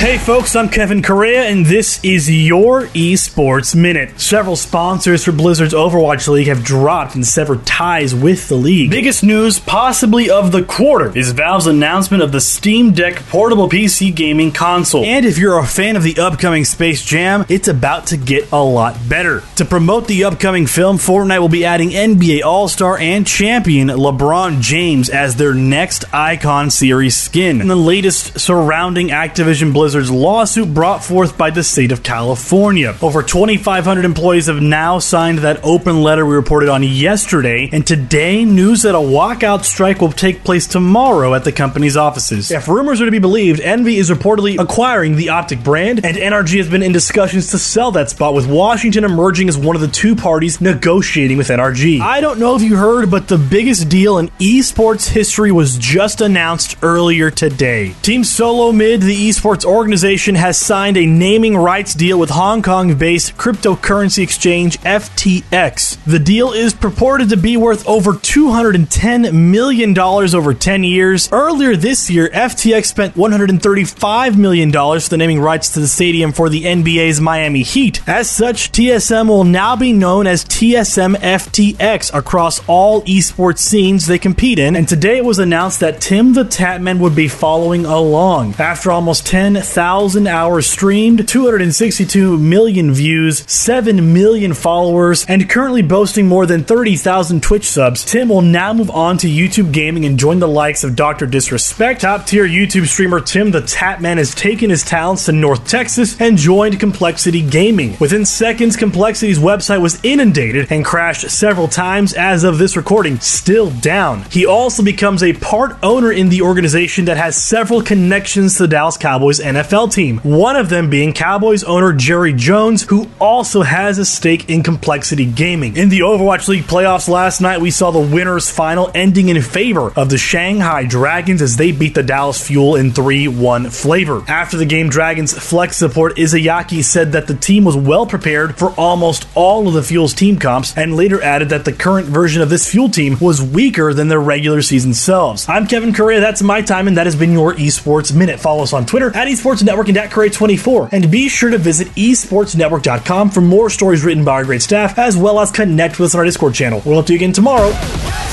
Hey folks, I'm Kevin Correa, and this is your Esports Minute. Several sponsors for Blizzard's Overwatch League have dropped and severed ties with the league. Biggest news, possibly of the quarter, is Valve's announcement of the Steam Deck portable PC gaming console. And if you're a fan of the upcoming Space Jam, it's about to get a lot better. To promote the upcoming film, Fortnite will be adding NBA All Star and champion LeBron James as their next Icon Series skin. And the latest surrounding Activision Blizzard Blizzard's lawsuit brought forth by the state of California. Over 2,500 employees have now signed that open letter we reported on yesterday, and today, news that a walkout strike will take place tomorrow at the company's offices. If rumors are to be believed, Envy is reportedly acquiring the Optic brand, and NRG has been in discussions to sell that spot, with Washington emerging as one of the two parties negotiating with NRG. I don't know if you heard, but the biggest deal in esports history was just announced earlier today. Team Solo Mid, the esports organization has signed a naming rights deal with Hong Kong based cryptocurrency exchange FTX. The deal is purported to be worth over $210 million over 10 years. Earlier this year, FTX spent $135 million for the naming rights to the stadium for the NBA's Miami Heat. As such, TSM will now be known as TSM FTX across all esports scenes they compete in. And today it was announced that Tim the Tatman would be following along. After almost 10 1,000 hours streamed, 262 million views, 7 million followers, and currently boasting more than 30,000 Twitch subs, Tim will now move on to YouTube gaming and join the likes of Dr. Disrespect. Top tier YouTube streamer Tim the Tatman has taken his talents to North Texas and joined Complexity Gaming. Within seconds, Complexity's website was inundated and crashed several times as of this recording, still down. He also becomes a part owner in the organization that has several connections to the Dallas Cowboys and NFL team, one of them being Cowboys owner Jerry Jones, who also has a stake in Complexity Gaming. In the Overwatch League playoffs last night, we saw the winners final ending in favor of the Shanghai Dragons as they beat the Dallas Fuel in 3 1 flavor. After the game, Dragons flex support Izayaki said that the team was well prepared for almost all of the Fuel's team comps and later added that the current version of this Fuel team was weaker than their regular season selves. I'm Kevin Correa, that's my time, and that has been your Esports Minute. Follow us on Twitter at Esports Esportz Network and at 24 And be sure to visit esportznetwork.com for more stories written by our great staff, as well as connect with us on our Discord channel. We'll talk to you again tomorrow.